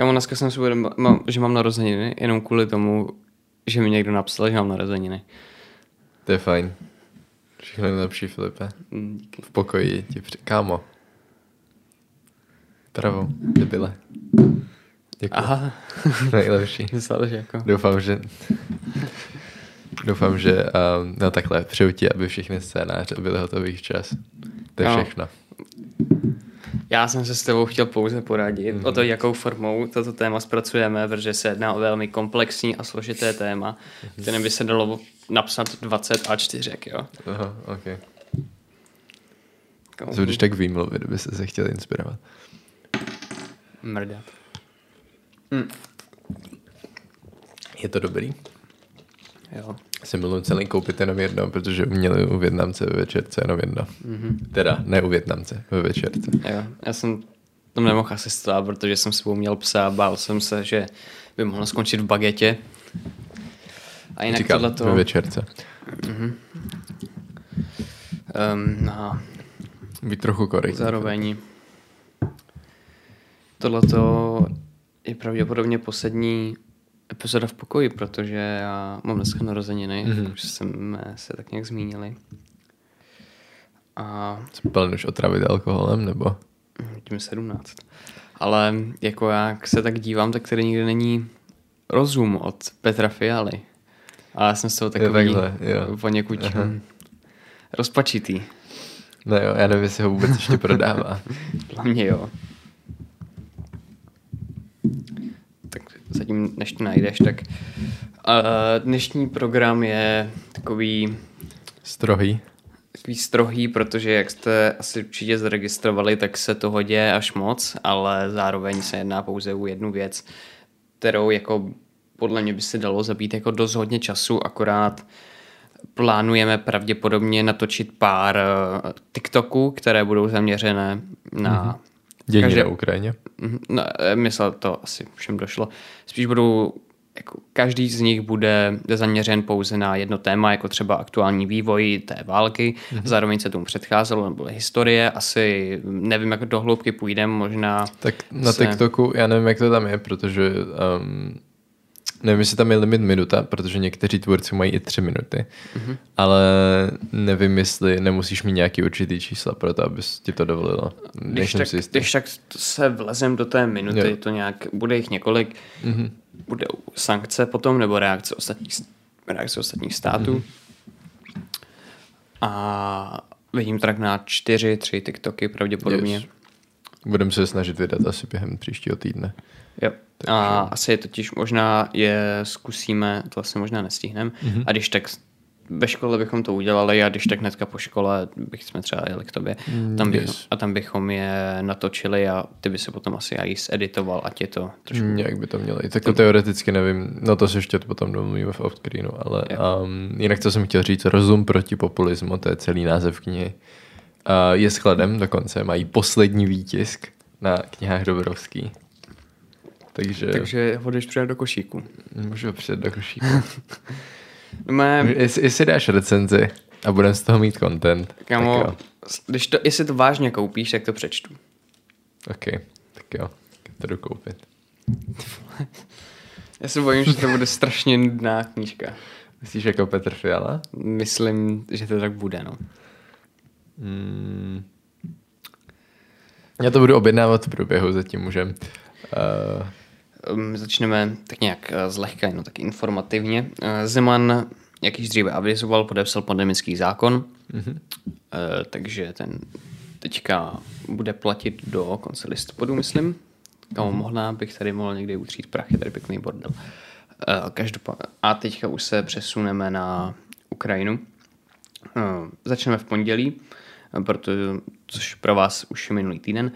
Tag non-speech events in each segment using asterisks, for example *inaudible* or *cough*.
Já mám dneska jsem si uvědomil, mám, že mám narozeniny, jenom kvůli tomu, že mi někdo napsal, že mám narozeniny. To je fajn. Všechno nejlepší, Filipe. Mm, Díky. V pokoji ti při... Kámo. Bravo, debile. Děkuji. Aha, Nejlepší. *laughs* myslel, že jako... Doufám, že... Doufám, že... Um, no takhle, přeju ti, aby všechny scénáře byly hotový včas. To je No. všechno. Já jsem se s tebou chtěl pouze poradit Mhm. mm-hmm. o to, jakou formou toto téma zpracujeme, protože se jedná o velmi komplexní a složité téma, Mhm. které by se dalo napsat 20 A4, jo. Aha, ok. Jako Co když tak výmluvy, kdyby se se chtěl inspirovat. Mrdat. Je to dobrý? Jo. Jsem byl nucený koupit jenom jedno, protože měli u Větnamce ve večerce jenom jedno. Mm-hmm. Teda, ne u Větnamce, ve večerce. Jo, já jsem tam nemohl asistovat, protože jsem sebou měl psa a bál jsem se, že by mohlo skončit v bagetě. A jinak Říkám, tohleto... ve večerce. Um, no, Být trochu korektní. zároveň tohleto je pravděpodobně poslední epizoda v pokoji, protože já mám dneska narozeniny, Mhm. mm-hmm. už jsme se tak nějak zmínili. A Jsi pln už otravit alkoholem, nebo? tím 17. Ale jako jak se tak dívám, tak tady nikdy není rozum od Petra Fialy. A já jsem z toho takový takhle, jo. poněkud Aha. hm, rozpačitý. No jo, já nevím, jestli ho vůbec ještě prodává. *laughs* Dla mě jo. Tak zatím, než to najdeš, tak uh, dnešní program je takový Strohý. takový strohý, protože jak jste asi určitě zaregistrovali, tak se toho děje až moc, ale zároveň se jedná pouze o jednu věc, kterou jako podle mě by se dalo zabít jako dost hodně času, akorát plánujeme pravděpodobně natočit pár eh, TikToků, které budou zaměřené na Dění Každé- na Ukrajině. Mhm, No, eh, myslel to asi všem došlo. Spíš budou, jako každý z nich bude zaměřen pouze na jedno téma, jako třeba aktuální vývoj té války, mm-hmm. zároveň se tomu předcházelo, nebo historie, asi nevím, jak do hloubky půjdeme, možná... Tak na se- TikToku, já nevím, jak to tam je, protože um, nevím, jestli tam je limit minuta, protože někteří tvůrci mají i tři minuty, mm-hmm. ale nevím, jestli nemusíš mít nějaký určitý čísla pro to, abys ti to dovolilo. Když tak, když tak se vlezem do té minuty, Jo. to nějak, bude jich několik, Mhm. mm-hmm. bude sankce potom, nebo reakce ostatních, reakce ostatních států. Mhm. Mm-hmm. A vidím tak na čtyři, tři TikToky pravděpodobně. Yes. Budeme se snažit vydat asi během příštího týdne. Jo. A asi je totiž možná je zkusíme, to asi možná nestihneme. Mhm. Mm-hmm. A když tak ve škole bychom to udělali a když tak hnedka po škole bych jsme třeba jeli k tobě tam bych, yes. a tam bychom je natočili a ty by se potom asi i editoval, ať je to trošku... Mm, Jak by to mělo. Tak to teoreticky nevím, no to se ještě potom domluvíme v off-screenu, ale um, jinak co jsem chtěl říct, rozum proti populismu, to je celý název knihy. Uh, je skladem dokonce, mají poslední výtisk na knihách Dobrovský. Takže, Takže... Takže ho jdeš přidat do košíku. můžu ho přidat do košíku. No, Mé, jestli, jestli dáš recenzi a budeme z toho mít content, kamo, když to, jestli to vážně koupíš, tak to přečtu. OK, tak jo, tak to jdu koupit. *laughs* Já se bojím, že to bude strašně nudná knížka. Myslíš jako Petr Fiala? Myslím, že to tak bude, no. Mm. Já to budu objednávat v průběhu, zatím můžem. Uh, Um, začneme tak nějak uh, zlehka, jenom tak informativně. Uh, Zeman, jak již dříve avizoval, podepsal pandemický zákon, mm-hmm. takže ten teďka bude platit do konce listopadu, myslím. Kam mohla bych tady mohl někdy utřít prach, je tady pěkný bordel. Každopádně. A teďka už se přesuneme na Ukrajinu. Začneme v pondělí, proto, což pro vás už minulý týden,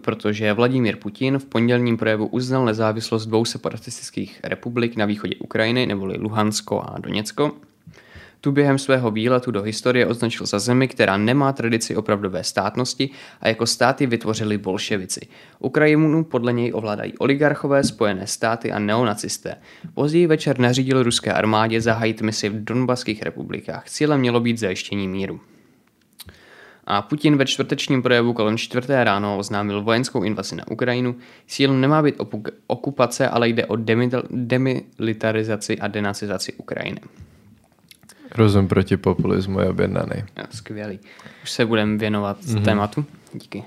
protože Vladimír Putin v pondělním projevu uznal nezávislost dvou separatistických republik na východě Ukrajiny, neboli Luhansko a Doněcko. Tu během svého výletu do historie označil za zemi, která nemá tradici opravdové státnosti a jako státy vytvořili bolševici. Ukrajinu podle něj ovládají oligarchové, spojené státy a neonacisté. Později večer nařídil ruské armádě zahájit misi v Donbaských republikách. Cílem mělo být zajištění míru. A Putin ve čtvrtečním projevu kolem čtvrté ráno oznámil vojenskou invazi na Ukrajinu. Cílem nemá být okupace, ale jde o demilitarizaci a denacizaci Ukrajiny. Rozum proti populismu je objednaný. Skvělý. Už se budeme věnovat mm-hmm. tématu. Díky.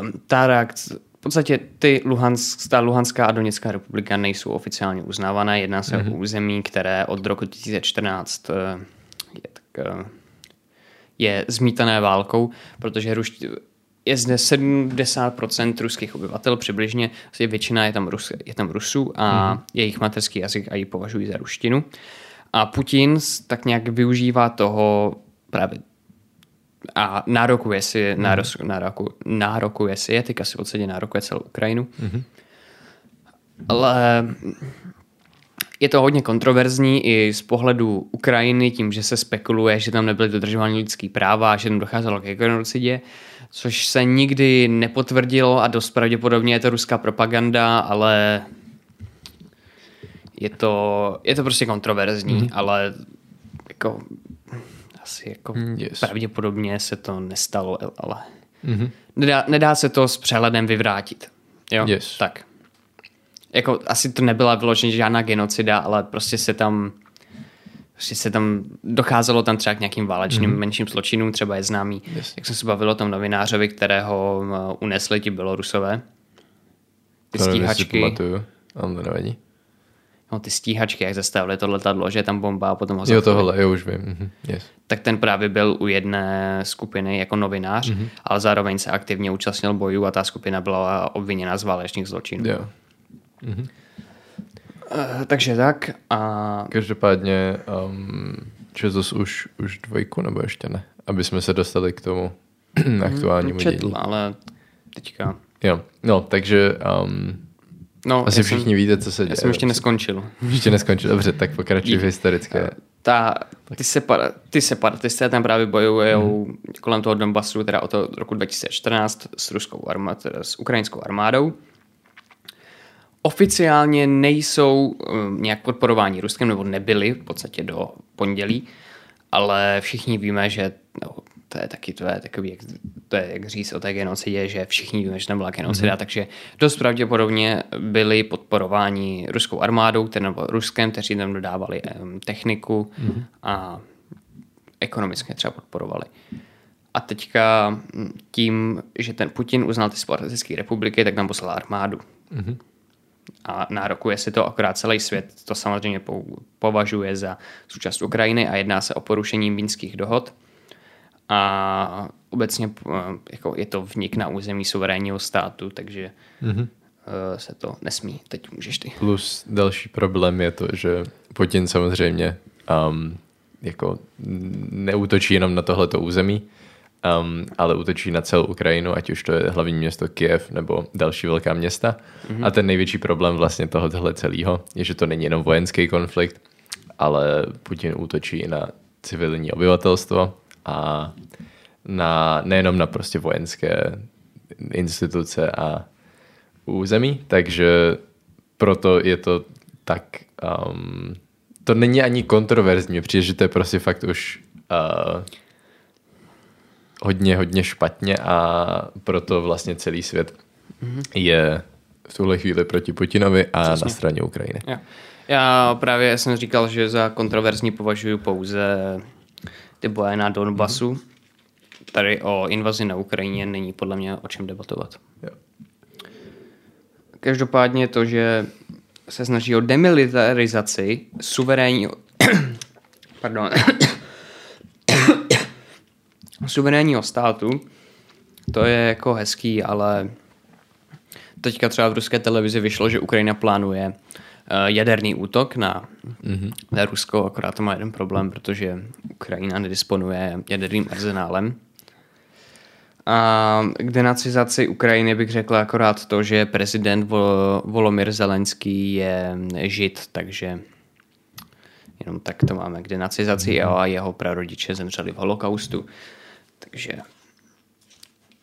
Um, ta reakce, v podstatě ty Luhansk, ta Luhanská a Doněcká republika nejsou oficiálně uznávané. Jedná se mm-hmm. o území, které od roku 2014 uh, eh, je, tak, uh, je zmítané válkou, protože ruští, je zde 70% ruských obyvatel přibližně, asi většina je tam, Rus, je tam Rusů a mm-hmm. jejich mateřský jazyk a ji považují za ruštinu. A Putin tak nějak využívá toho právě a nárokuje si, mm. náros, nároku, nárokuje si je, teďka si podstatě nárokuje celou Ukrajinu. Mm-hmm. Ale je to hodně kontroverzní i z pohledu Ukrajiny, tím, že se spekuluje, že tam nebyly dodržovány lidský práva, že tam docházelo ke genocidě, což se nikdy nepotvrdilo a dost pravděpodobně je to ruská propaganda, ale je to, je to prostě kontroverzní, mm. ale jako asi jako mm, yes. pravděpodobně se to nestalo, ale mm-hmm. nedá, nedá se to s přehledem vyvrátit. Jo? Yes. Tak. Jako asi to nebyla vyloženě žádná genocida, ale prostě se tam prostě se tam docházelo tam třeba k nějakým válečným mm-hmm. menším zločinům, třeba je známý, yes. jak jsem se bavil o tom novinářovi, kterého uh, unesli ti Bělorusové. Ty to stíhačky. Nevím, ale to nevadí no, ty stíhačky, jak zastavili to letadlo, že je tam bomba a potom ho Jo, tohle, jo, už vím. Mm-hmm. Yes. Tak ten právě byl u jedné skupiny jako novinář, mm-hmm. ale zároveň se aktivně účastnil bojů a ta skupina byla obviněna z válečných zločinů. Jo. Mm-hmm. Uh, takže tak. A... Každopádně, um, to už, už dvojku nebo ještě ne? Aby jsme se dostali k tomu *clears throat* aktuálnímu Četl, dění. ale teďka. Jo, no, takže um, No, Asi všichni jsem, víte, co se děje. Já jsem ještě neskončil. Ještě neskončil, dobře, tak pokračuj v historické. Ta, ty, separa, ty separatisté tam právě bojují hmm. kolem toho Donbasu, teda od toho roku 2014 s ruskou armádou, teda s ukrajinskou armádou. Oficiálně nejsou um, nějak podporováni Ruskem, nebo nebyli v podstatě do pondělí, ale všichni víme, že no, to je taky to je takový, jak, to je jak říct o té genocidě, že všichni víme, že tam byla genocida, mm-hmm. takže dost pravděpodobně byli podporováni ruskou armádou, nebo Ruskem, kteří tam dodávali um, techniku mm-hmm. a ekonomicky třeba podporovali. A teďka tím, že ten Putin uznal ty separatistické republiky, tak tam poslal armádu. Mm-hmm. A nárokuje si to akorát celý svět. To samozřejmě považuje za součást Ukrajiny a jedná se o porušení mínských dohod a obecně eh, jako je to vnik na území suverénního státu, takže mm-hmm. se to nesmí. Teď můžeš ty. Plus další problém je to, že Putin samozřejmě um, jako neútočí jenom na tohleto území, um, ale útočí na celou Ukrajinu, ať už to je hlavní město Kiev nebo další velká města. Mm-hmm. A ten největší problém vlastně tohohle celého je, že to není jenom vojenský konflikt, ale Putin útočí na civilní obyvatelstvo a na, nejenom na prostě vojenské instituce a území, takže proto je to tak, um, to není ani kontroverzní, přijde, že to je prostě fakt už uh, hodně, hodně špatně a proto vlastně celý svět mm-hmm. je v tuhle chvíli proti Putinovi a Přesně. na straně Ukrajiny. Já. Já právě jsem říkal, že za kontroverzní považuji pouze ty boje na Donbasu. Mm-hmm. Tady o invazi na Ukrajině není podle mě o čem debatovat. Jo. Každopádně to, že se snaží o demilitarizaci suverénního *coughs* pardon suverénního státu, to je jako hezký, ale teďka třeba v ruské televizi vyšlo, že Ukrajina plánuje Eh, jaderný útok na, mm-hmm. na Rusko, akorát to má jeden problém, protože Ukrajina nedisponuje jaderným arzenálem. A k denacizaci Ukrajiny bych řekl akorát to, že prezident Volomir Zelenský je žid, takže jenom tak to máme k denacizaci mm-hmm. a jeho prarodiče zemřeli v holokaustu. Takže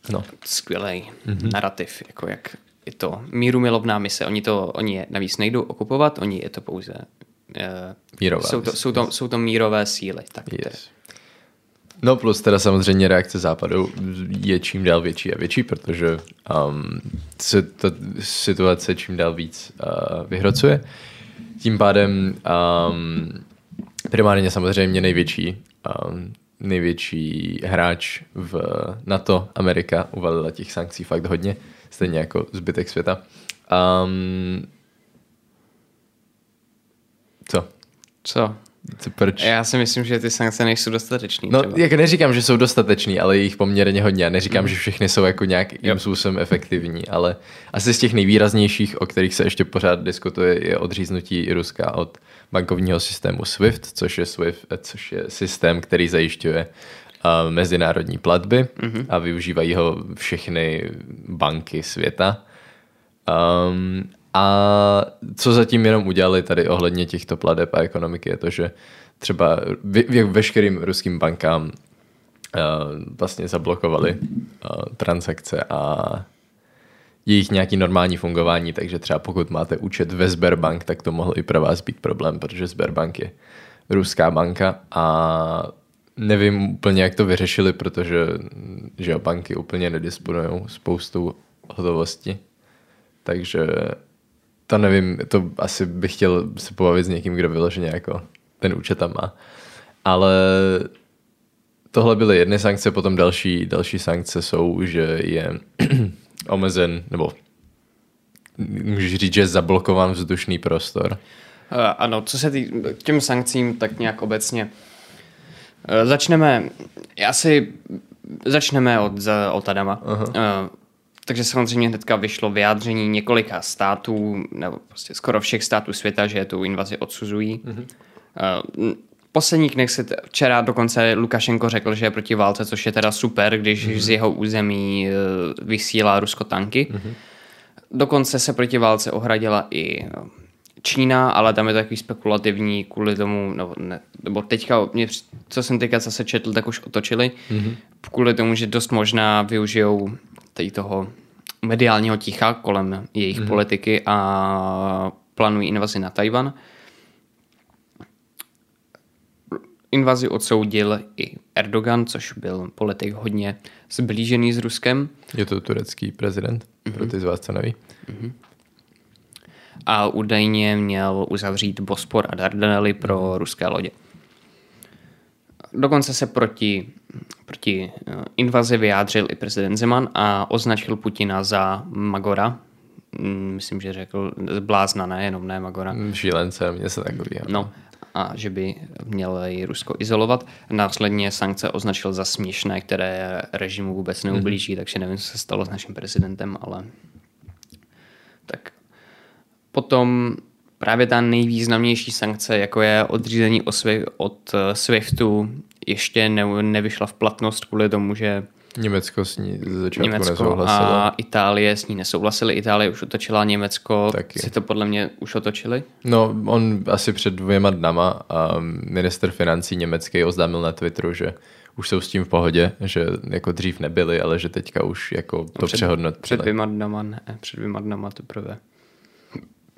no. skvělý mm-hmm. narrativ, jako jak je to míru milovná mise. Oni, to, oni je navíc nejdou okupovat, oni je to pouze... Uh, Mírové jsou, to, jsou, to, jsou to mírové síly. Tak yes. No plus teda samozřejmě reakce západu je čím dál větší a větší, protože um, se ta situace čím dál víc uh, vyhrocuje. Tím pádem um, primárně samozřejmě největší um, největší hráč v NATO, Amerika, uvalila těch sankcí fakt hodně, stejně jako zbytek světa. Um, co? Co? Co proč? Já si myslím, že ty sankce nejsou dostatečný. No, třeba. jak neříkám, že jsou dostatečný, ale je jich poměrně hodně. A neříkám, mm. že všechny jsou jako nějakým způsobem efektivní, ale asi z těch nejvýraznějších, o kterých se ještě pořád diskutuje, je odříznutí Ruska od bankovního systému SWIFT, což je SWIFT, což je systém, který zajišťuje uh, mezinárodní platby mm-hmm. a využívají ho všechny banky světa. Um, a co zatím jenom udělali tady ohledně těchto pladeb a ekonomiky je to, že třeba veškerým ruským bankám uh, vlastně zablokovali uh, transakce a jejich nějaký normální fungování, takže třeba pokud máte účet ve Sberbank, tak to mohlo i pro vás být problém, protože Sberbank je ruská banka a nevím úplně, jak to vyřešili, protože že banky úplně nedisponují spoustu hotovosti. Takže to nevím, to asi bych chtěl se pobavit s někým, kdo vyloženě jako ten účet tam má. Ale tohle byly jedny sankce, potom další, další sankce jsou, že je *clears throat* omezen, nebo můžeš říct, že je zablokován vzdušný prostor. Eh, ano, co se tý, k těm sankcím, tak nějak obecně. Eh, začneme, asi začneme od, od Adama. Uh-huh. Takže samozřejmě hnedka vyšlo vyjádření několika států, nebo prostě skoro všech států světa, že tu invazi odsuzují. Mm-hmm. Uh, posledních dnech se t- včera dokonce Lukašenko řekl, že je proti válce, což je teda super, když mm-hmm. z jeho území uh, vysílá Rusko tanky. Mm-hmm. Dokonce se proti válce ohradila i Čína, ale tam je to takový spekulativní kvůli tomu, nebo, ne, nebo teďka, mě, co jsem teďka zase četl, tak už otočili, mm-hmm. kvůli tomu, že dost možná využijou tady toho mediálního ticha kolem jejich mm. politiky a plánují invazi na Tajvan. Invazi odsoudil i Erdogan, což byl politik hodně zblížený s Ruskem. Je to turecký prezident, mm-hmm. pro ty z vás, co neví. Mm-hmm. A údajně měl uzavřít Bospor a Dardanely pro mm-hmm. ruské lodě. Dokonce se proti, proti eh, invazi vyjádřil i prezident Zeman a označil Putina za Magora. Mm, myslím, že řekl blázna, ne, jenom ne Magora. Mm, šílence, mě se takový. No, a že by měl i Rusko izolovat. Následně sankce označil za směšné, které režimu vůbec neublíží, mm-hmm. takže nevím, co se stalo s naším prezidentem, ale tak. Potom právě ta nejvýznamnější sankce, jako je odřízení od eh, SWIFTu, ještě ne, nevyšla v platnost kvůli tomu, že Německo s ní ze začátku Německo nesouhlasilo. a Itálie s ní nesouhlasili. Itálie už otočila, Německo Taky. si to podle mě už otočili? No, on asi před dvěma dnama a minister financí německý oznámil na Twitteru, že už jsou s tím v pohodě, že jako dřív nebyli, ale že teďka už jako to před, přehodnotili. Před dvěma dnama ne, před dvěma dnama teprve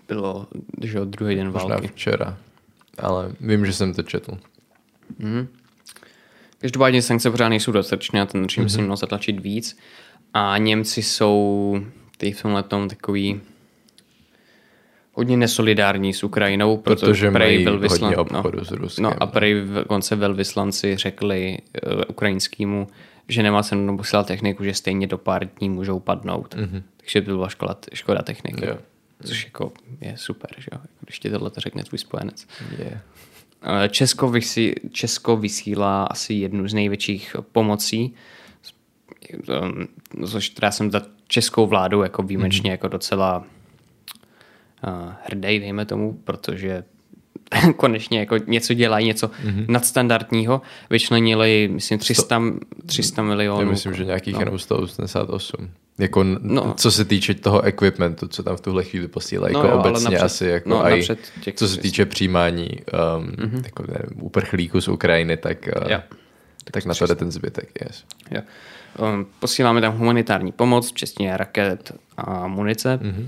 bylo, že druhý den války. Možná včera, ale vím, že jsem to četl. Mm. Každopádně sankce pořád nejsou dostatečné a ten režim mm-hmm. si měl zatlačit víc. A Němci jsou ty v tomhle tom takový hodně nesolidární s Ukrajinou, protože mají velvyslan... hodně obchodu no, s Ruskem. No a prej konce velvyslanci řekli uh, ukrajinskému, že nemá cenu posílat techniku, že stejně do pár dní můžou padnout. Mm-hmm. Takže by byla škoda, škoda techniky. Yeah. Což jako je super, že jo? když ti tohle to řekne tvůj spojenec. Yeah. Česko, vysí, Česko vysílá asi jednu z největších pomocí, což teda jsem za českou vládu jako výjimečně mm-hmm. jako docela uh, hrdý, dejme tomu, protože *laughs* konečně jako něco dělají, něco mm-hmm. nadstandardního. Vyčlenili, myslím, 300, 300 milionů. Já myslím, že nějakých no. jenom 188. Jako, no. co se týče toho equipmentu, co tam v tuhle chvíli posílají, no jako jo, obecně napřed, asi, jako no, aj, těch, co se týče přijímání um, mm-hmm. jako, nevím, uprchlíků z Ukrajiny, tak, uh, tak, tak na to jde ten zbytek. Yes. Jo. Um, posíláme tam humanitární pomoc, včetně raket a munice. Mm-hmm.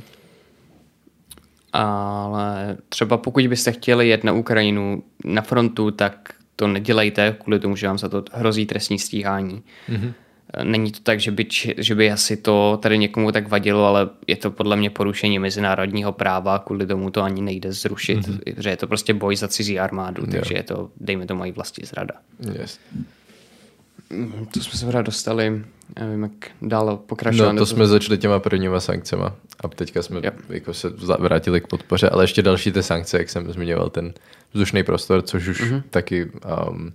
Ale třeba pokud byste chtěli jet na Ukrajinu na frontu, tak to nedělejte kvůli tomu, že vám za to hrozí trestní stíhání. Mm-hmm. Není to tak, že by, že by asi to tady někomu tak vadilo, ale je to podle mě porušení mezinárodního práva, kvůli tomu to ani nejde zrušit, mm-hmm. že je to prostě boj za cizí armádu, jo. takže je to, dejme to mají vlastní zrada. Yes. To jsme se vrát dostali, nevím, jak dál pokračovat. No to jsme začali těma prvníma sankcema a teďka jsme yep. jako se vrátili k podpoře, ale ještě další ty sankce, jak jsem zmiňoval, ten vzdušný prostor, což už mm-hmm. taky, um,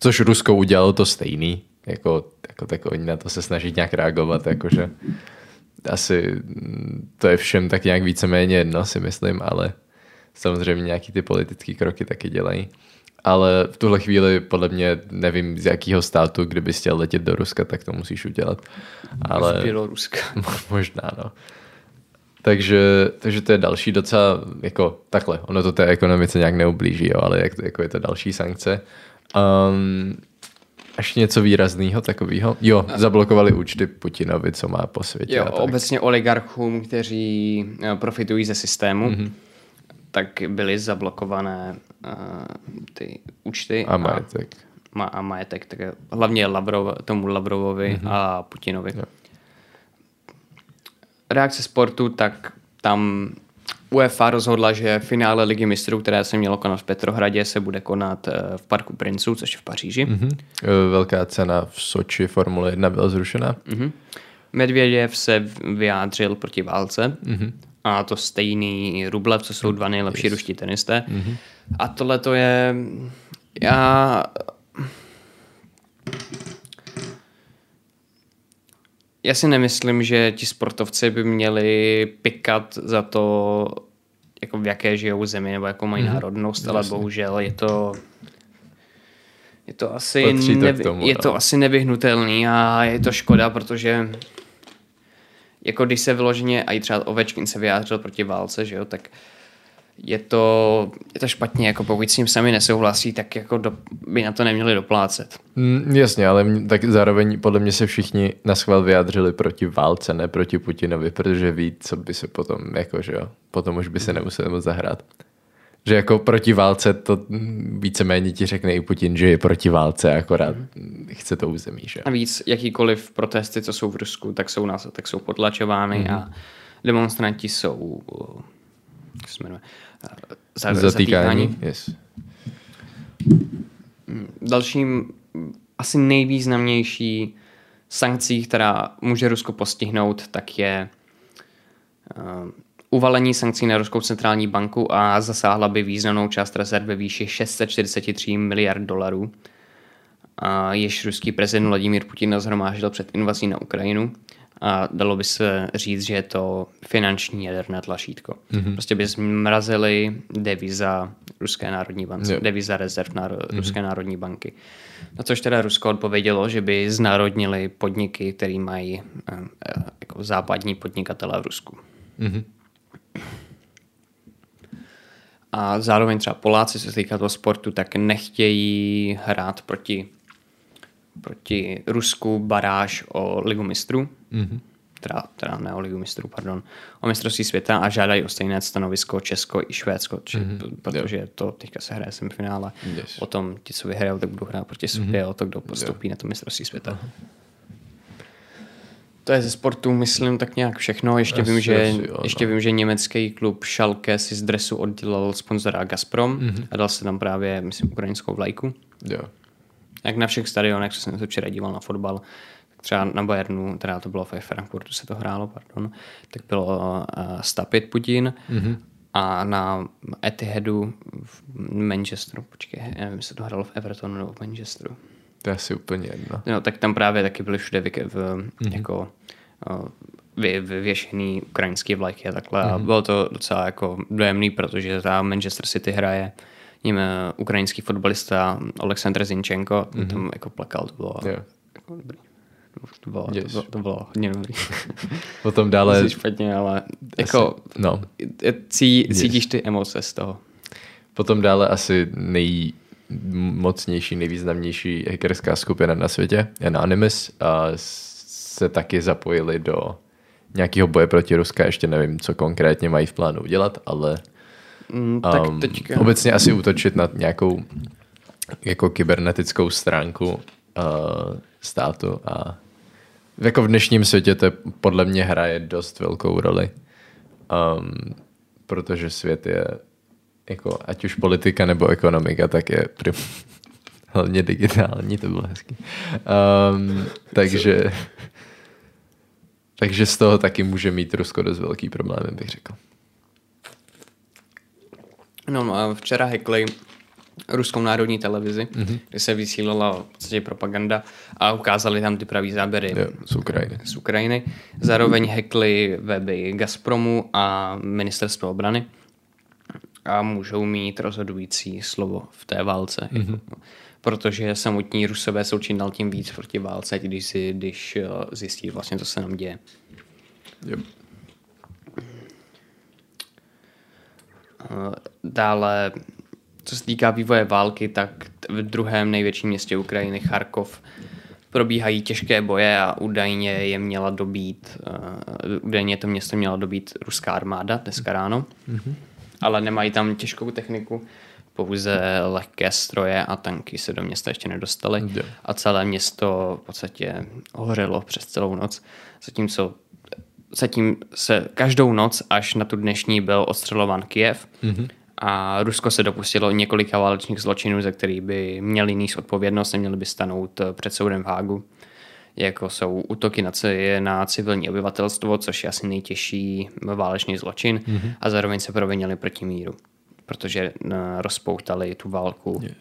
což Rusko udělalo to stejný, jako, jako tak oni na to se snaží nějak reagovat, jakože asi to je všem tak nějak víceméně jedno, si myslím, ale samozřejmě nějaký ty politické kroky taky dělají. Ale v tuhle chvíli podle mě nevím z jakého státu, kdyby chtěl letět do Ruska, tak to musíš udělat. Ale... Z Běloruska. *laughs* Možná, no. Takže, takže to je další docela, jako takhle, ono to té ekonomice nějak neublíží, jo, ale jak, jako je to další sankce. Um, ještě něco výrazného takového? Jo, zablokovali účty Putinovi, co má po světě. Jo, obecně oligarchům, kteří eh, profitují ze systému, mm-hmm. tak byly zablokované uh, ty účty. A majetek. A, a majetek, tak hlavně Lavrov, tomu Lavrovovi mm-hmm. a Putinovi. Jo. Reakce sportu, tak tam UEFA rozhodla, že finále Ligy mistrů, které se mělo konat v Petrohradě, se bude konat eh, v Parku Princů, což je v Paříži. Mm-hmm. Velká cena v Soči Formule 1 byla zrušena. Mm-hmm. Medvěděv se vyjádřil proti válce mm-hmm. a to stejný Rublev, co jsou dva nejlepší yes. ruští tenisté. Mm-hmm. A tohle to je... Já... Já si nemyslím, že ti sportovci by měli pikat za to, jako v jaké žijou zemi nebo jakou mají mm-hmm. národnost, ale Jasně. bohužel je to je to asi, nevy, tomu, je to no. asi nevyhnutelný a je to škoda, protože jako když se vyloženě, a i třeba Ovečkin se vyjádřil proti válce, že jo, tak uh, je to, je to špatně, jako pokud s ním sami nesouhlasí, tak jako do, by na to neměli doplácet. Mm, jasně, ale tak zároveň podle mě se všichni na schvál vyjádřili proti válce, ne proti Putinovi, protože ví, co by se potom, jako že jo, potom už by se nemuseli moc zahrát. Že jako proti válce to víceméně ti řekne i Putin, že je proti válce, akorát mm. chce to území, že A víc, jakýkoliv protesty, co jsou v Rusku, tak jsou, nás, tak jsou potlačovány mm. a demonstranti jsou jak se jmenuje, za, zatýkání. Yes. Dalším asi nejvýznamnější sankcí, která může Rusko postihnout, tak je uh, uvalení sankcí na Ruskou centrální banku a zasáhla by významnou část rezerv ve výši 643 miliard dolarů, a jež ruský prezident Vladimír Putin nazhromáždil před invazí na Ukrajinu a dalo by se říct, že je to finanční jaderné tlačítko. Mm-hmm. Prostě by zmrazili deviza Ruské národní banky, yep. deviza rezerv na mm-hmm. Ruské národní banky. Na což teda Rusko odpovědělo, že by znárodnili podniky, které mají eh, jako západní podnikatele v Rusku. Mm-hmm. A zároveň třeba Poláci, co se týká toho sportu, tak nechtějí hrát proti proti Rusku baráž o ligu mistrů, mm-hmm. teda, teda ne o ligu mistrů, pardon, o mistrovství světa a žádají o stejné stanovisko Česko i Švédsko, či, mm-hmm. protože yeah. to teďka se hraje semifinále. Yes. O tom, ti, co vyhrajou, tak budou hrát proti sobě, mm-hmm. o to, kdo postoupí yeah. na to mistrovství světa. Uh-huh. To je ze sportu, myslím, tak nějak všechno. Ještě, asi, vím, že, jo, ještě no. vím, že německý klub Schalke si z dresu oddělal sponzora Gazprom mm-hmm. a dal se tam právě, myslím, ukrajinskou vlajku. Jo jak na všech stadionech, co jsem se včera díval na fotbal, třeba na Bayernu, teda to bylo ve Frankfurtu se to hrálo, pardon, tak bylo uh, Stapit Putin mm-hmm. a na Etihadu v Manchesteru, počkej, já nevím, jestli to hrálo v Evertonu nebo v Manchesteru. To je asi úplně jedno. No, tak tam právě taky byly všude v, v, mm-hmm. jako uh, vy, vyvěšený ukrajinský vlajky a takhle. Mm-hmm. A bylo to docela jako dojemný, protože ta Manchester City hraje ním ukrajinský fotbalista Aleksandr Zinčenko, mm-hmm. tam jako plakal, to bylo yeah. jako dobrý. To bylo, yes. to, bylo, to bylo hodně dobrý. *laughs* Potom dále... Jsi špatně, ale jako asi, no. cí, cítíš yes. ty emoce z toho. Potom dále asi nejmocnější, nejvýznamnější hackerská skupina na světě, Anonymous, a se taky zapojili do nějakého boje proti Ruska, ještě nevím, co konkrétně mají v plánu udělat, ale Mm, tak um, teďka... Obecně asi útočit na nějakou jako kybernetickou stránku uh, státu a jako v dnešním světě to podle mě hraje dost velkou roli. Um, protože svět je jako ať už politika nebo ekonomika, tak je prim, *laughs* hlavně digitální, to bylo hezký. Um, takže *laughs* takže z toho taky může mít Rusko dost velký problém, bych řekl. No, a včera hekli ruskou národní televizi, mm-hmm. kde se vysílala v podstatě propaganda a ukázali tam ty pravý záběry jo, z Ukrajiny. Z Ukrajiny. Zároveň hekli weby Gazpromu a ministerstvo obrany a můžou mít rozhodující slovo v té válce. Mm-hmm. Protože samotní Rusové jsou čím dál tím víc proti válce, když, si, když eh, zjistí vlastně, co se nám děje. Yep. Dále, co se týká vývoje války, tak v druhém největším městě Ukrajiny, Charkov, probíhají těžké boje a údajně je měla dobít, uh, údajně to město měla dobít ruská armáda dneska ráno, mm-hmm. ale nemají tam těžkou techniku, pouze lehké stroje a tanky se do města ještě nedostaly yeah. a celé město v podstatě hořelo přes celou noc, zatímco zatím se každou noc až na tu dnešní byl odstřelován Kiev mm-hmm. A Rusko se dopustilo několika válečných zločinů, za který by měli níst odpovědnost, neměli by stanout eh, před soudem v Hágu jako jsou útoky na, na civilní obyvatelstvo, což je asi nejtěžší válečný zločin mm-hmm. a zároveň se provinili proti míru, protože eh, rozpoutali tu válku yes.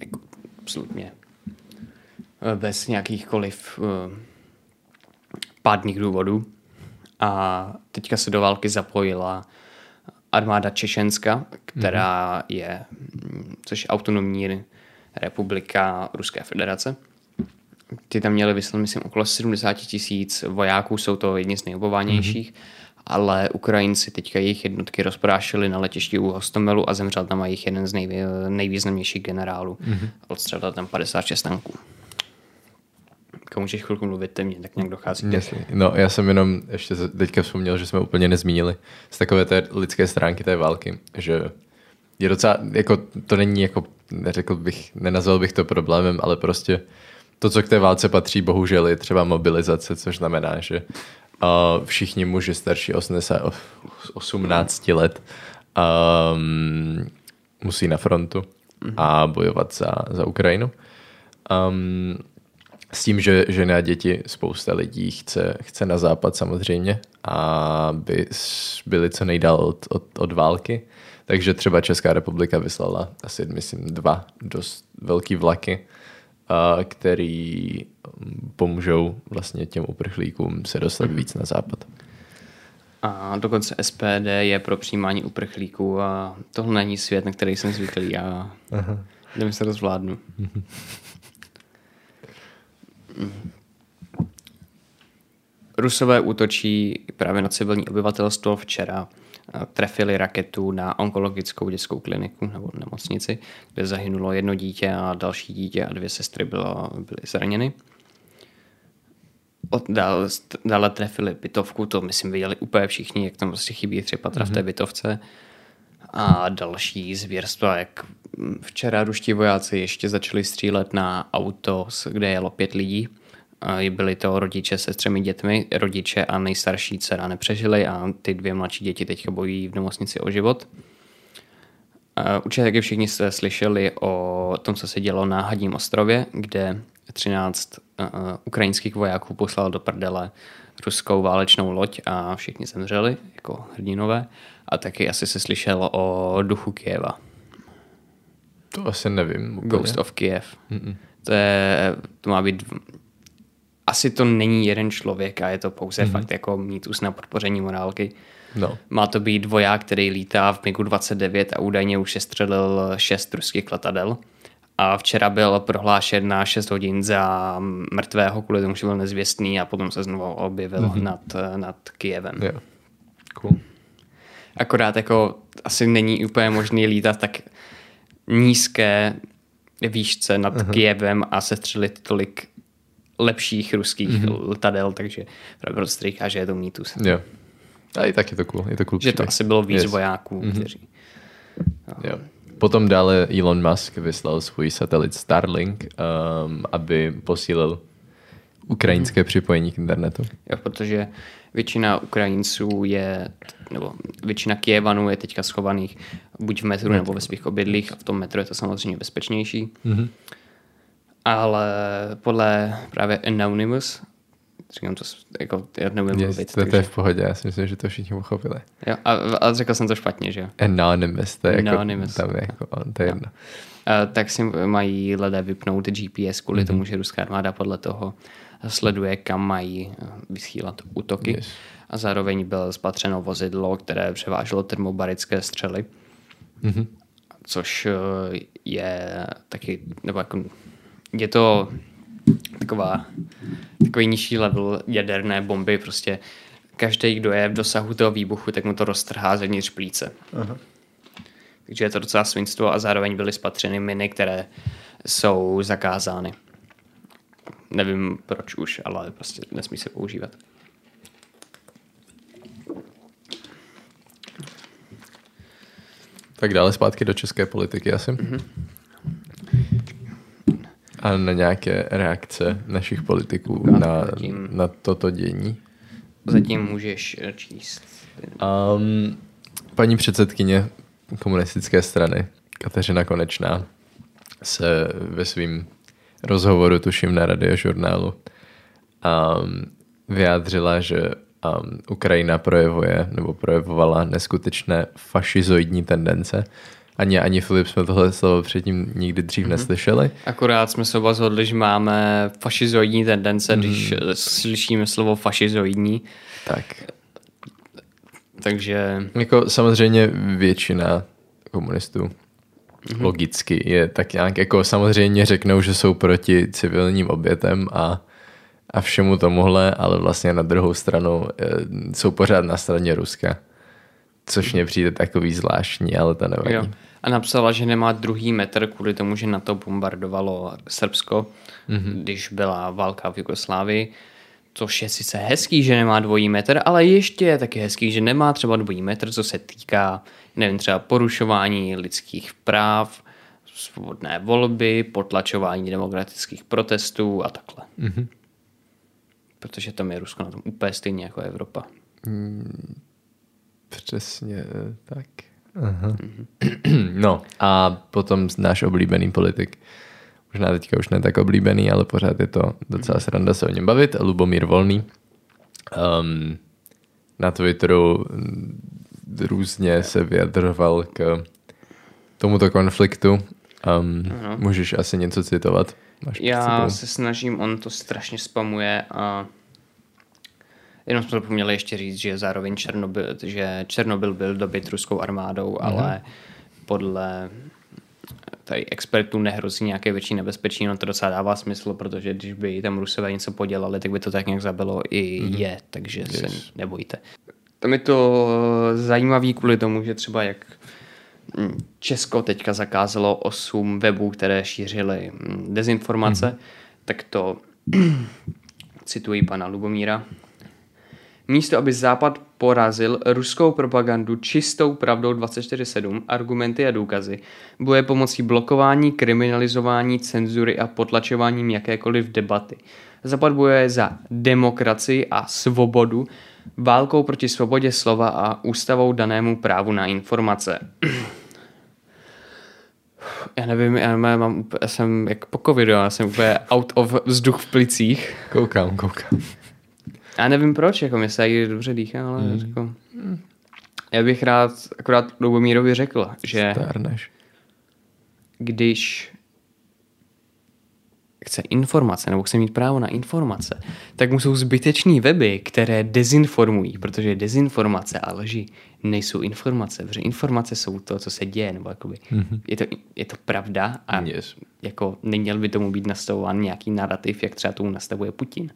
jako, absolutně eh, bez nějakýchkoliv pádných důvodů. A teďka se do války zapojila armáda Čečenska, která mm-hmm. je, což je autonomní republika Ruské federace. Ty tam měli vyslat, myslím, okolo 70 tisíc vojáků, jsou to jedni z nejobovanějších, mm-hmm. ale Ukrajinci teďka jejich jednotky rozprášili na letišti u Hostomelu a zemřel tam jejich jeden z nejvý, nejvýznamnějších generálů. Mm-hmm. Odstřelil tam 56 tanků můžeš chvilku mluvit, te mě tak nějak dochází. Jasně. No já jsem jenom ještě teďka vzpomněl, že jsme úplně nezmínili z takové té lidské stránky té války, že je docela, jako to není jako, neřekl bych, nenazval bych to problémem, ale prostě to, co k té válce patří, bohužel je třeba mobilizace, což znamená, že uh, všichni muži starší 80, 18 let um, musí na frontu a bojovat za, za Ukrajinu. Um, s tím, že ženy a děti spousta lidí chce, chce na západ samozřejmě, aby byli co nejdál od, od, od války. Takže třeba Česká republika vyslala asi, myslím, dva dost velký vlaky, který pomůžou vlastně těm uprchlíkům se dostat víc na západ. A dokonce SPD je pro přijímání uprchlíků a tohle není svět, na který jsem zvyklý a jdeme se to zvládnu. *laughs* Rusové útočí právě na civilní obyvatelstvo. Včera eh, trefili raketu na onkologickou dětskou kliniku nebo nemocnici, kde zahynulo jedno dítě a další dítě a dvě sestry bylo, byly zraněny. Od, dále, dále trefili bytovku, to myslím viděli úplně všichni, jak tam prostě chybí tři patra mm-hmm. v té mhm. bytovce. A další zvěrstva, jak včera ruští vojáci ještě začali střílet na auto, kde jelo pět lidí. Byli to rodiče se třemi dětmi, rodiče a nejstarší dcera nepřežili a ty dvě mladší děti teďka bojují v nemocnici o život. Určitě taky všichni jste slyšeli o tom, co se dělo na Hadím ostrově, kde 13 ukrajinských vojáků poslal do prdele ruskou válečnou loď a všichni zemřeli jako hrdinové. A taky asi se slyšel o duchu Kieva. To asi nevím. Úplně. Ghost of Kiev. Mm-mm. To, je, to má být asi to není jeden člověk a je to pouze mm-hmm. fakt jako mýtus na podpoření morálky. No. Má to být voják, který lítá v MiGu 29 a údajně už je střelil šest ruských letadel. A včera byl prohlášen na 6 hodin za mrtvého, kvůli tomu, že byl nezvěstný a potom se znovu objevil mm-hmm. nad, nad Kijevem. Yeah. Cool. Akorát jako asi není úplně možný lítat tak nízké výšce nad uh-huh. Kijevem a sestřelit tolik lepších ruských uh-huh. letadel, takže prostě říká, že je to mýtus. Jo. A i tak je to cool. Je to cool že to asi bylo víc yes. vojáků, uh-huh. kteří... No. Jo. Potom dále Elon Musk vyslal svůj satelit Starlink, um, aby posílil ukrajinské hmm. připojení k internetu. Jo, protože většina Ukrajinců je, nebo většina Kijevanů je teďka schovaných buď v metru nebo ve svých obydlích a v tom metru je to samozřejmě bezpečnější. Mm-hmm. Ale podle právě Anonymous, říkám to, jako, já neumím yes, mluvit. To, takže... to je v pohodě, já si myslím, že to všichni pochopili. Jo, a, a řekl jsem to špatně, že jo? Anonymous, to je jako, Anonymous. tam je jako on, to je jedno. A, tak si mají lidé vypnout GPS kvůli mm-hmm. tomu, že ruská armáda podle toho sleduje, kam mají eh, vysílat útoky. Yes. A zároveň bylo spatřeno vozidlo, které převáželo termobarické střely, mm-hmm. což eh, je taky, nebo jako, je to taková, takový nižší level jaderné bomby, prostě každý, kdo je v dosahu toho výbuchu, tak mu to roztrhá zevnitř plíce. Aha. Takže je to docela svinstvo a zároveň byly spatřeny miny, které jsou zakázány. Nevím proč už, ale prostě nesmí se používat. Tak dále zpátky do české politiky asi. Mm-hmm. A na nějaké reakce našich politiků na, zatím, na toto dění? Zatím můžeš číst. Um, paní předsedkyně komunistické strany Kateřina Konečná se ve svým rozhovoru, tuším na radiožurnálu, um, vyjádřila, že um, Ukrajina projevuje nebo projevovala neskutečné fašizoidní tendence. Ani, ani Filip jsme tohle slovo předtím nikdy dřív mm-hmm. neslyšeli. Akorát jsme se oba zhodli, že máme fašizoidní tendence, mm. když slyšíme slovo fašizoidní. Tak. Takže... Jako samozřejmě většina komunistů mm-hmm. logicky je tak nějak, jako samozřejmě řeknou, že jsou proti civilním obětem a, a všemu tomuhle, ale vlastně na druhou stranu e, jsou pořád na straně Ruska. Což mně přijde takový zvláštní, ale to nevadí. Jo. A napsala, že nemá druhý metr kvůli tomu, že na to bombardovalo Srbsko, mm-hmm. když byla válka v Jugoslávii. Což je sice hezký, že nemá dvojí metr, ale ještě je taky hezký, že nemá třeba dvojí metr, co se týká nevím, třeba porušování lidských práv, svobodné volby, potlačování demokratických protestů a takhle. Mm-hmm. Protože tam je Rusko na tom úplně stejně jako Evropa. Mm, přesně tak. Aha. Mm-hmm. *clears throat* No a potom náš oblíbený politik, možná teďka už ne tak oblíbený, ale pořád je to docela sranda se o něm bavit, Lubomír Volný. Um, na Twitteru různě se vyjadřoval k tomuto konfliktu. Um, můžeš asi něco citovat? Máš Já se snažím, on to strašně spamuje a jenom jsme zapomněli ještě říct, že zároveň Černobyl, že Černobyl byl dobyt ruskou armádou, mm-hmm. ale podle tady expertů nehrozí nějaké větší nebezpečí, no to docela dává smysl, protože když by tam Rusové něco podělali, tak by to tak nějak zabilo i mm-hmm. je, takže yes. se nebojte. Tam je to zajímavý kvůli tomu, že třeba jak hm, Česko teďka zakázalo 8 webů, které šířily hm, dezinformace, hmm. tak to *clears throat* cituji pana Lubomíra. Místo, aby Západ porazil ruskou propagandu čistou pravdou 24-7, argumenty a důkazy, boje pomocí blokování, kriminalizování, cenzury a potlačováním jakékoliv debaty. Západ bojuje za demokracii a svobodu, válkou proti svobodě slova a ústavou danému právu na informace. Já nevím, já mám úplně, já jsem jak po covidu, já jsem úplně out of vzduch v plicích. Koukám, koukám. Já nevím proč, jako mi se dobře dýchá, ale mm. jako, já bych rád akorát Lubomírovi řekl, že Stárneš. když chce informace nebo chce mít právo na informace, tak mu jsou zbytečný weby, které dezinformují, protože dezinformace a lži nejsou informace, protože informace jsou to, co se děje, nebo jakoby, mm-hmm. je, to, je to pravda a yes. jako neměl by tomu být nastavován nějaký narrativ, jak třeba tomu nastavuje Putin.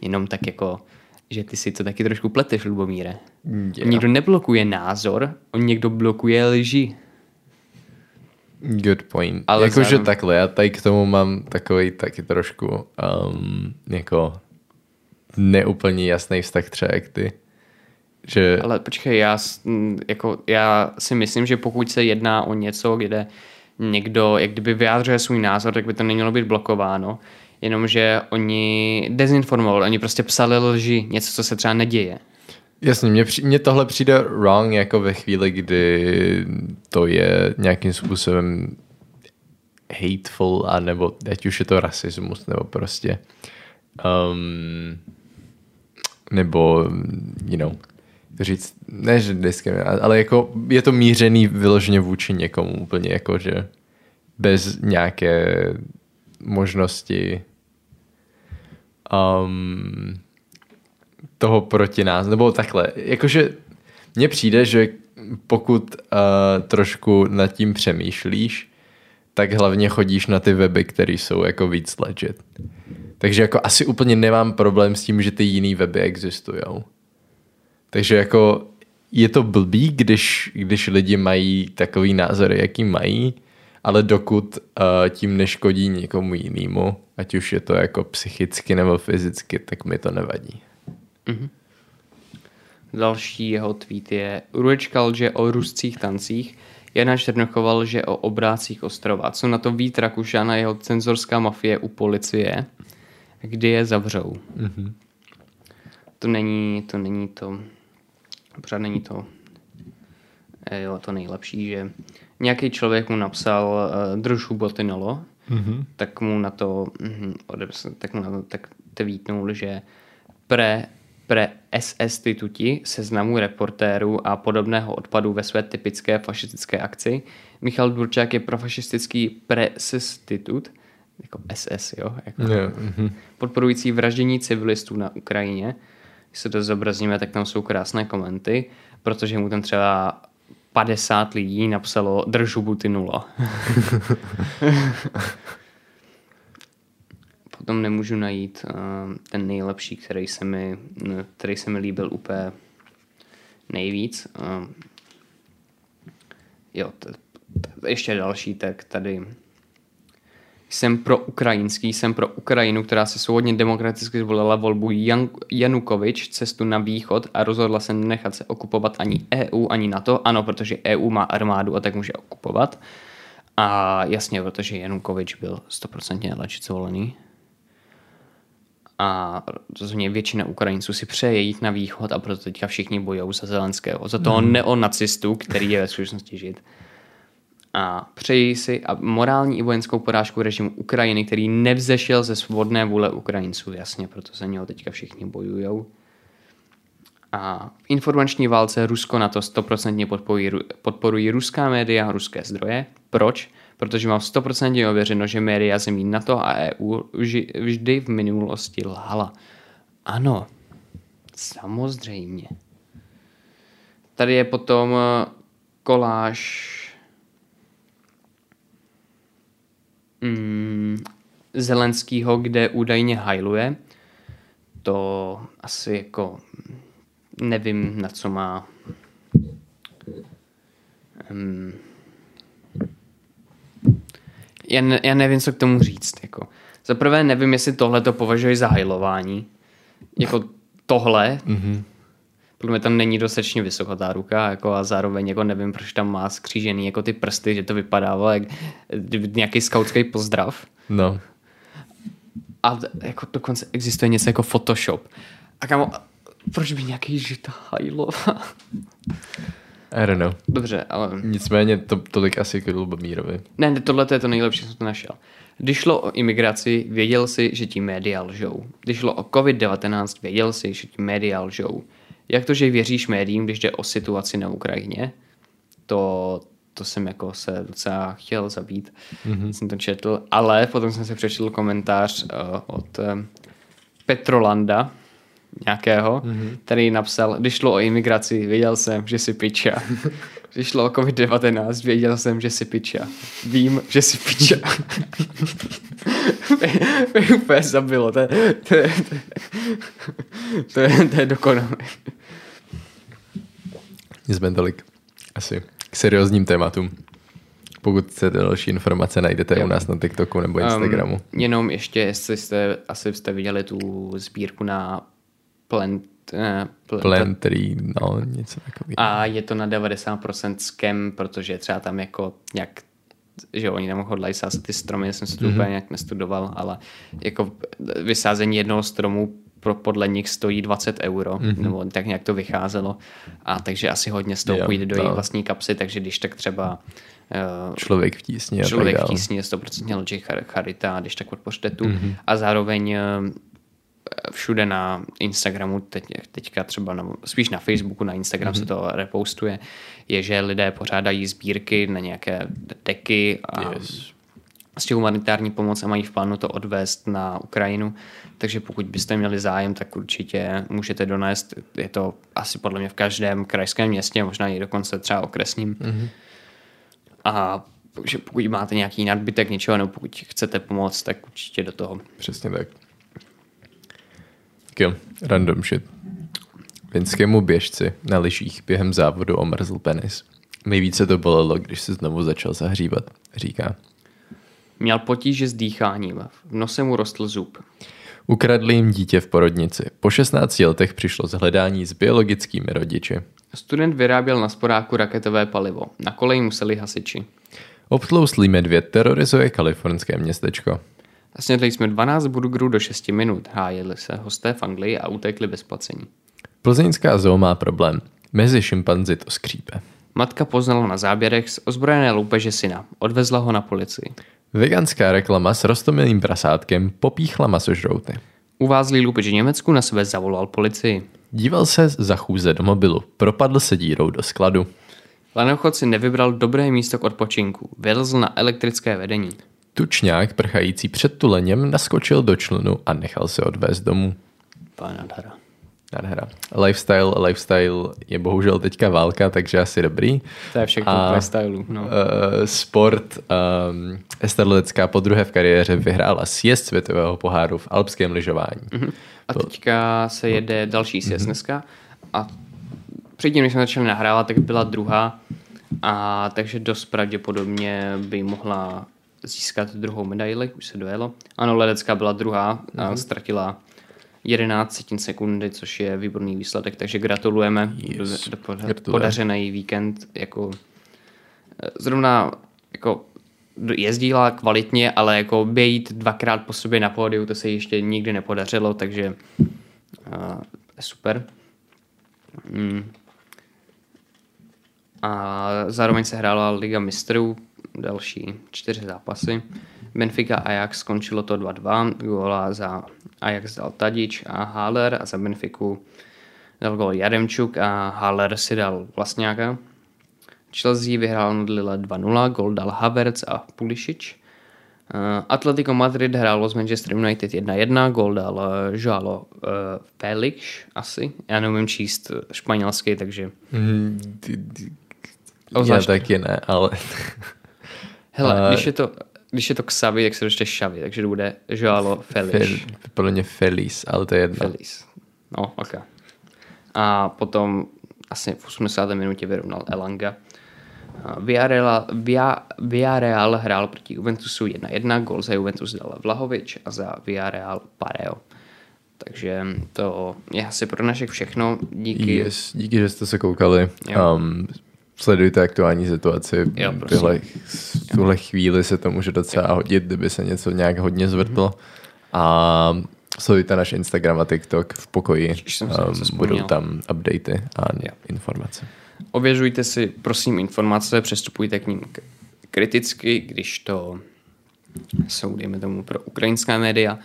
Jenom tak jako, že ty si to taky trošku pleteš, Lubomíre. Yeah. Někdo neblokuje názor, on někdo blokuje lži. Good point. Ale Jakože zároveň... takhle, já tady k tomu mám takový taky trošku um, jako neúplně jasný vztah třeba jak ty. Že... Ale počkej, já, jako, já si myslím, že pokud se jedná o něco, kde někdo jak kdyby vyjádřuje svůj názor, tak by to nemělo být blokováno. Jenomže oni dezinformovali, oni prostě psali lži, něco, co se třeba neděje. Jasně, mně, mně tohle přijde wrong jako ve chvíli, kdy to je nějakým způsobem hateful, a nebo ať už je to rasismus, nebo prostě um, nebo, you know, říct, ne, že diskriminace, ale jako je to mířený vyloženě vůči někomu úplně jako, že bez nějaké možnosti um, toho proti nás, nebo takhle, jakože mně přijde, že pokud uh, trošku nad tím přemýšlíš, tak hlavně chodíš na ty weby, které jsou jako víc legit. Takže jako asi úplně nemám problém s tím, že ty jiný weby existují. Takže jako je to blbý, když, když lidi mají takový názory, jaký mají, ale dokud uh, tím neškodí někomu jinému, ať už je to jako psychicky nebo fyzicky, tak mi to nevadí. Mm-hmm. Další jeho tweet je Urečka lže o ruscích tancích, Jana Černochoval lže o obrácích ostrova. Co na to Vít Rakušan a jeho cenzorská mafie u policie, kdy je zavřou. Mm-hmm. To není to, není to, pořád není to eh, jo, to nejlepší, že nějaký člověk mu napsal uh, drž huboty nolo, mm-hmm. tak mu na to mm, tak mu na to tak tweetnul, že pre pre SS tituti seznamu reportérů a podobného odpadu ve své typické fašistické akci. Michal Dvorčák je profašistický pre-stitut, jako SS, jo? Jako yeah. mm-hmm. Podporující vraždění civilistů na Ukrajině. Když se to zobrazíme, tak tam jsou krásné komenty, protože mu tam třeba 50 lidí napsalo držu buty nula. *laughs* Potom nemůžu najít uh, ten nejlepší, který se mi, který se mi líbil úplně nejvíc. Uh, jo, t- t- ještě další, tak tady jsem pro ukrajinský, jsem pro Ukrajinu, která se svobodně demokraticky zvolila volbu Jan, Janukovič cestu na východ a rozhodla se nechat se okupovat ani EU, ani NATO. Ano, protože EU má armádu a tak může okupovat. A jasně, protože Janukovič byl 100% legit zvolený. A rozhodně většina Ukrajinců si přeje jít na východ a proto teďka všichni bojou za Zelenského. Za toho mm. neonacistu, který je ve skutečnosti žid a přeji si a morální i vojenskou porážku režimu Ukrajiny, který nevzešel ze svobodné vůle Ukrajinců, jasně, proto se něho teďka všichni bojujou. A v informační válce Rusko na to 100% podporují, podporují ruská média a ruské zdroje. Proč? Protože mám 100% ověřeno, že média zemí NATO a EU vždy v minulosti lhala. Ano, samozřejmě. Tady je potom koláž mm, Zelenskýho, kde údajně hajluje. To asi jako nevím, na co má um, já, ne, já nevím, co k tomu říct. Jako. Za prvé nevím, jestli tohle to považuji za hajlování. Jako tohle, mm-hmm podle mě tam není dostatečně vysoká ta ruka jako a zároveň jako nevím, proč tam má skřížený jako ty prsty, že to vypadává jak nějaký skautský pozdrav. No. A jako dokonce existuje něco jako Photoshop. A kamo, proč by nějaký žita hajlova? I don't know. Dobře, ale... Nicméně to, tolik asi k Lubomírovi. Ne, ne, tohle je to nejlepší, co jsem to našel. Když šlo o imigraci, věděl si, že ti média lžou. Když šlo o COVID-19, věděl si, že ti média lžou jak to, že věříš médiím, když jde o situaci na Ukrajině, to, to jsem jako se docela chtěl zabít, mm-hmm. jsem to četl, ale potom jsem se přečetl komentář uh, od uh, Petrolanda, nějakého, mm-hmm. který napsal, když šlo o imigraci, věděl jsem, že si piča. *laughs* Když šlo o COVID-19, věděl jsem, že si piča. Vím, že si piča. mě úplně zabilo. To, je, to, je, to, je, to je dokonalé. Jsme tolik asi k seriózním tématům. Pokud chcete další informace, najdete jo. u nás na TikToku nebo Instagramu. Um, jenom ještě, jestli jste, asi jste viděli tu sbírku na Plant eh, pl- Plantry, no, něco takového. A je to na 90% scam, protože třeba tam jako nějak že oni tam hodlají sázet ty stromy, já jsem si to mm-hmm. úplně nějak nestudoval, ale jako vysázení jednoho stromu pro, podle nich stojí 20 euro, mm-hmm. nebo tak nějak to vycházelo. A takže asi hodně z toho půjde do jejich vlastní kapsy, takže když tak třeba uh, Člověk v tísni člověk v tísni je 100% logic char- charita, když tak podpořte tu. Mhm. Mm-hmm. A zároveň eh, všude na Instagramu, teď, teďka třeba na, spíš na Facebooku, na Instagram mm-hmm. se to repostuje, je, že lidé pořádají sbírky na nějaké deky a Yes. vlastně humanitární pomoc a mají v plánu to odvést na Ukrajinu. Takže pokud byste měli zájem, tak určitě můžete donést. Je to asi podle mě v každém krajském městě, možná i dokonce třeba okresním. Mm-hmm. A takže pokud máte nějaký nadbytek něčeho, nebo pokud chcete pomoct, tak určitě do toho. Přesně tak. Jo, random shit. Finskému běžci na lyžích během závodu omrzl penis. Nejvíce to bolelo, když se znovu začal zahřívat, říká. Měl potíže s dýcháním. V nose mu rostl zub. Ukradli jim dítě v porodnici. Po 16 letech přišlo zhledání s biologickými rodiči. Student vyráběl na sporáku raketové palivo. Na koleji museli hasiči. Obtlouslý medvěd terorizuje kalifornské městečko. Snědli jsme 12 burgerů do 6 minut. Hájili se hosté v Anglii a utekli bez placení. Plzeňská zoo má problém. Mezi šimpanzi to skřípe. Matka poznala na záběrech z ozbrojené loupeže syna. Odvezla ho na policii. Veganská reklama s rostomilým prasátkem popíchla masožrouty. Uvázlý loupež v Německu na sebe zavolal policii. Díval se za chůze do mobilu. Propadl se dírou do skladu. Lanochod si nevybral dobré místo k odpočinku. Vylezl na elektrické vedení. Tučňák prchající před tuleněm naskočil do člunu a nechal se odvést domů. Pána nádhera. Nádhera. Lifestyle, lifestyle je bohužel teďka válka, takže asi dobrý. To je všechno A- stylu. No. Uh, sport. Um, Ester Ledecká po druhé v kariéře vyhrála sjezd světového poháru v alpském lyžování. Mm-hmm. A teďka se jede další sjezd dneska. A předtím, než jsme začali nahrávat, tak byla druhá. A takže dost pravděpodobně by mohla získat druhou medaili, už se dojelo. Ano, Ledecká byla druhá a ztratila 11 setin sekundy, což je výborný výsledek, takže gratulujeme. Yes. Do, do Gratulujeme. podařený víkend. Jako, eh, zrovna jako jezdila kvalitně, ale jako být dvakrát po sobě na pódiu, to se ještě nikdy nepodařilo, takže uh, super. Mm. A zároveň se hrála Liga mistrů, další čtyři zápasy. Benfica Ajax skončilo to 2-2, góla za Ajax dal Tadič a Haller a za Benfiku dal gól Jaremčuk a Haller si dal Vlastňáka. Chelsea vyhrál nad Lille 2-0, gol dal Havertz a Pulisic. Uh, Atletico Madrid hrálo s Manchester United 1-1, gol dal uh, Joao uh, Felix asi. Já neumím číst španělsky, takže Mm, ty- ty- Já taky ne, ale hele, A- když je to když je to Xavi, tak se dočte Xavi, takže to bude Joao Felix. Fel, podle mě Feliz, ale to je jedno. Feliz. No, ok. A potom asi v 80. minutě vyrovnal Elanga. A Villarreal, Villarreal hrál proti Juventusu 1-1, gol za Juventus dal Vlahovič a za Villarreal Pareo. Takže to je asi pro dnešek všechno. Díky. Yes, díky, že jste se koukali. Jo. Um, sledujte aktuální situaci. Jo, prosím. Tyhle, v tuhle chvíli se to může docela hodit, kdyby se něco nějak hodně zvrtlo. A sledujte náš Instagram a TikTok v pokoji. Jsem Um, budou tam updaty a Jo. informace. Ověřujte si, prosím, informace, přestupujte k ním kriticky, když to jsou, dejme tomu, pro ukrajinská média,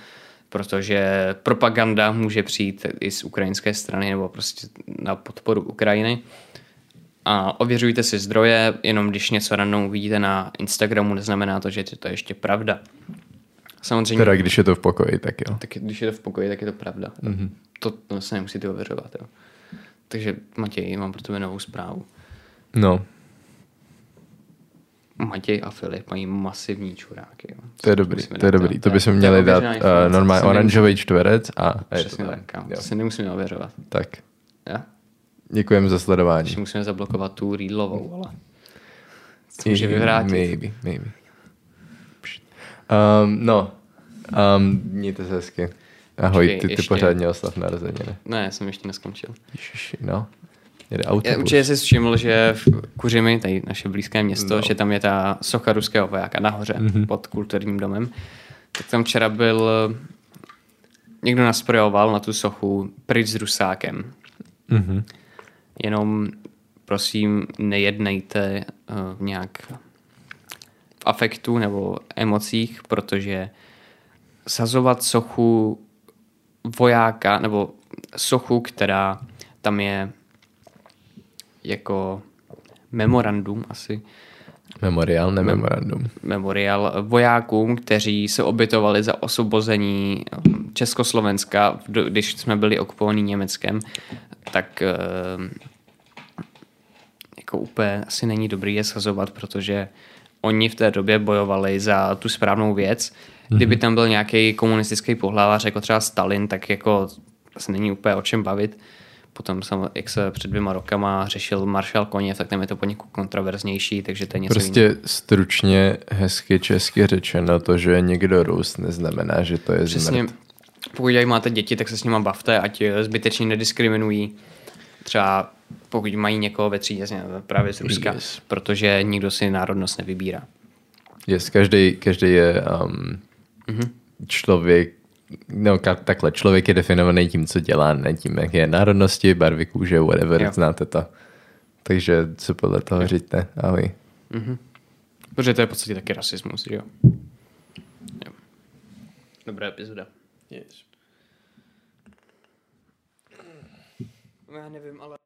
protože propaganda může přijít i z ukrajinské strany nebo prostě na podporu Ukrajiny. A ověřujte si zdroje, jenom když něco random uvidíte na Instagramu, neznamená to, že je to ještě pravda. Samozřejmě, Teda když je to v pokoji, tak jo. tak když je to v pokoji, tak je to pravda. Mm-hmm. To, to se nemusíte ověřovat. Jo. Takže Matěj, mám pro tebe novou zprávu. No, Matěj a Filip mají masivní čuráky. Jo. to je dobrý, to je dát- dobrý. To bychom je měli dát uh, normálně oranžový čtverec a, Přesně tak. To si nemusíme ověřovat. Tak, Ja? Děkujeme za Ještě sledování. musíme zablokovat tu Readlovou, ale to může vyvrátit. Maybe, maybe. Um, no, um, mějte se hezky. Ahoj, ty, ty ještě. pořádně oslav narozeniny. Ne, jsem ještě neskončil. Ježiši, no. Jede Já, autobus. určitě jsi všiml, že v Kuřimi, tady naše blízké město, No. že tam je ta socha ruského vojáka nahoře Mhm. pod kulturním domem. Tak tam včera byl, někdo nasprojoval na tu sochu pryč s rusákem. Mhm. Jenom prosím nejednejte uh, nějak v afektu nebo emocích, protože sazovat sochu vojáka nebo sochu, která tam je jako memorandum asi, Memoriál, ne memorandum. memoriál vojákům, kteří se obětovali za osvobození Československa, když jsme byli okupovaní Německem, tak eh, jako úplně asi není dobrý je shazovat, protože oni v té době bojovali za tu správnou věc. Kdyby tam byl nějaký komunistický pohlavář, jako třeba Stalin, tak jako asi není úplně o čem bavit. Potom, sam- jak se před dvěma rokama řešil maršal Koněv, tak tam je to poněkud kontroverznější, takže to je něco jiného. Prostě stručně, hezky česky řečeno, to, že je někdo Rus, neznamená, že to je Přesně, zmrt. Pokud tady máte děti, tak se s nima bavte, ať zbytečně nediskriminují. Třeba pokud mají někoho ve třídě právě z Ruska, Yes. protože nikdo si národnost nevybírá. Yes, každý, každý je um, Mhm. člověk, no takhle, člověk je definovaný tím, co dělá, ne tím, jak je národnosti, barvy kůže, whatever, Jo. jo. znáte to. Takže co podle toho říďte, ahoj. Mhm. Protože to je v podstatě taky rasismus, že jo? jo. Dobrá epizoda. Yes. Já nevím, ale...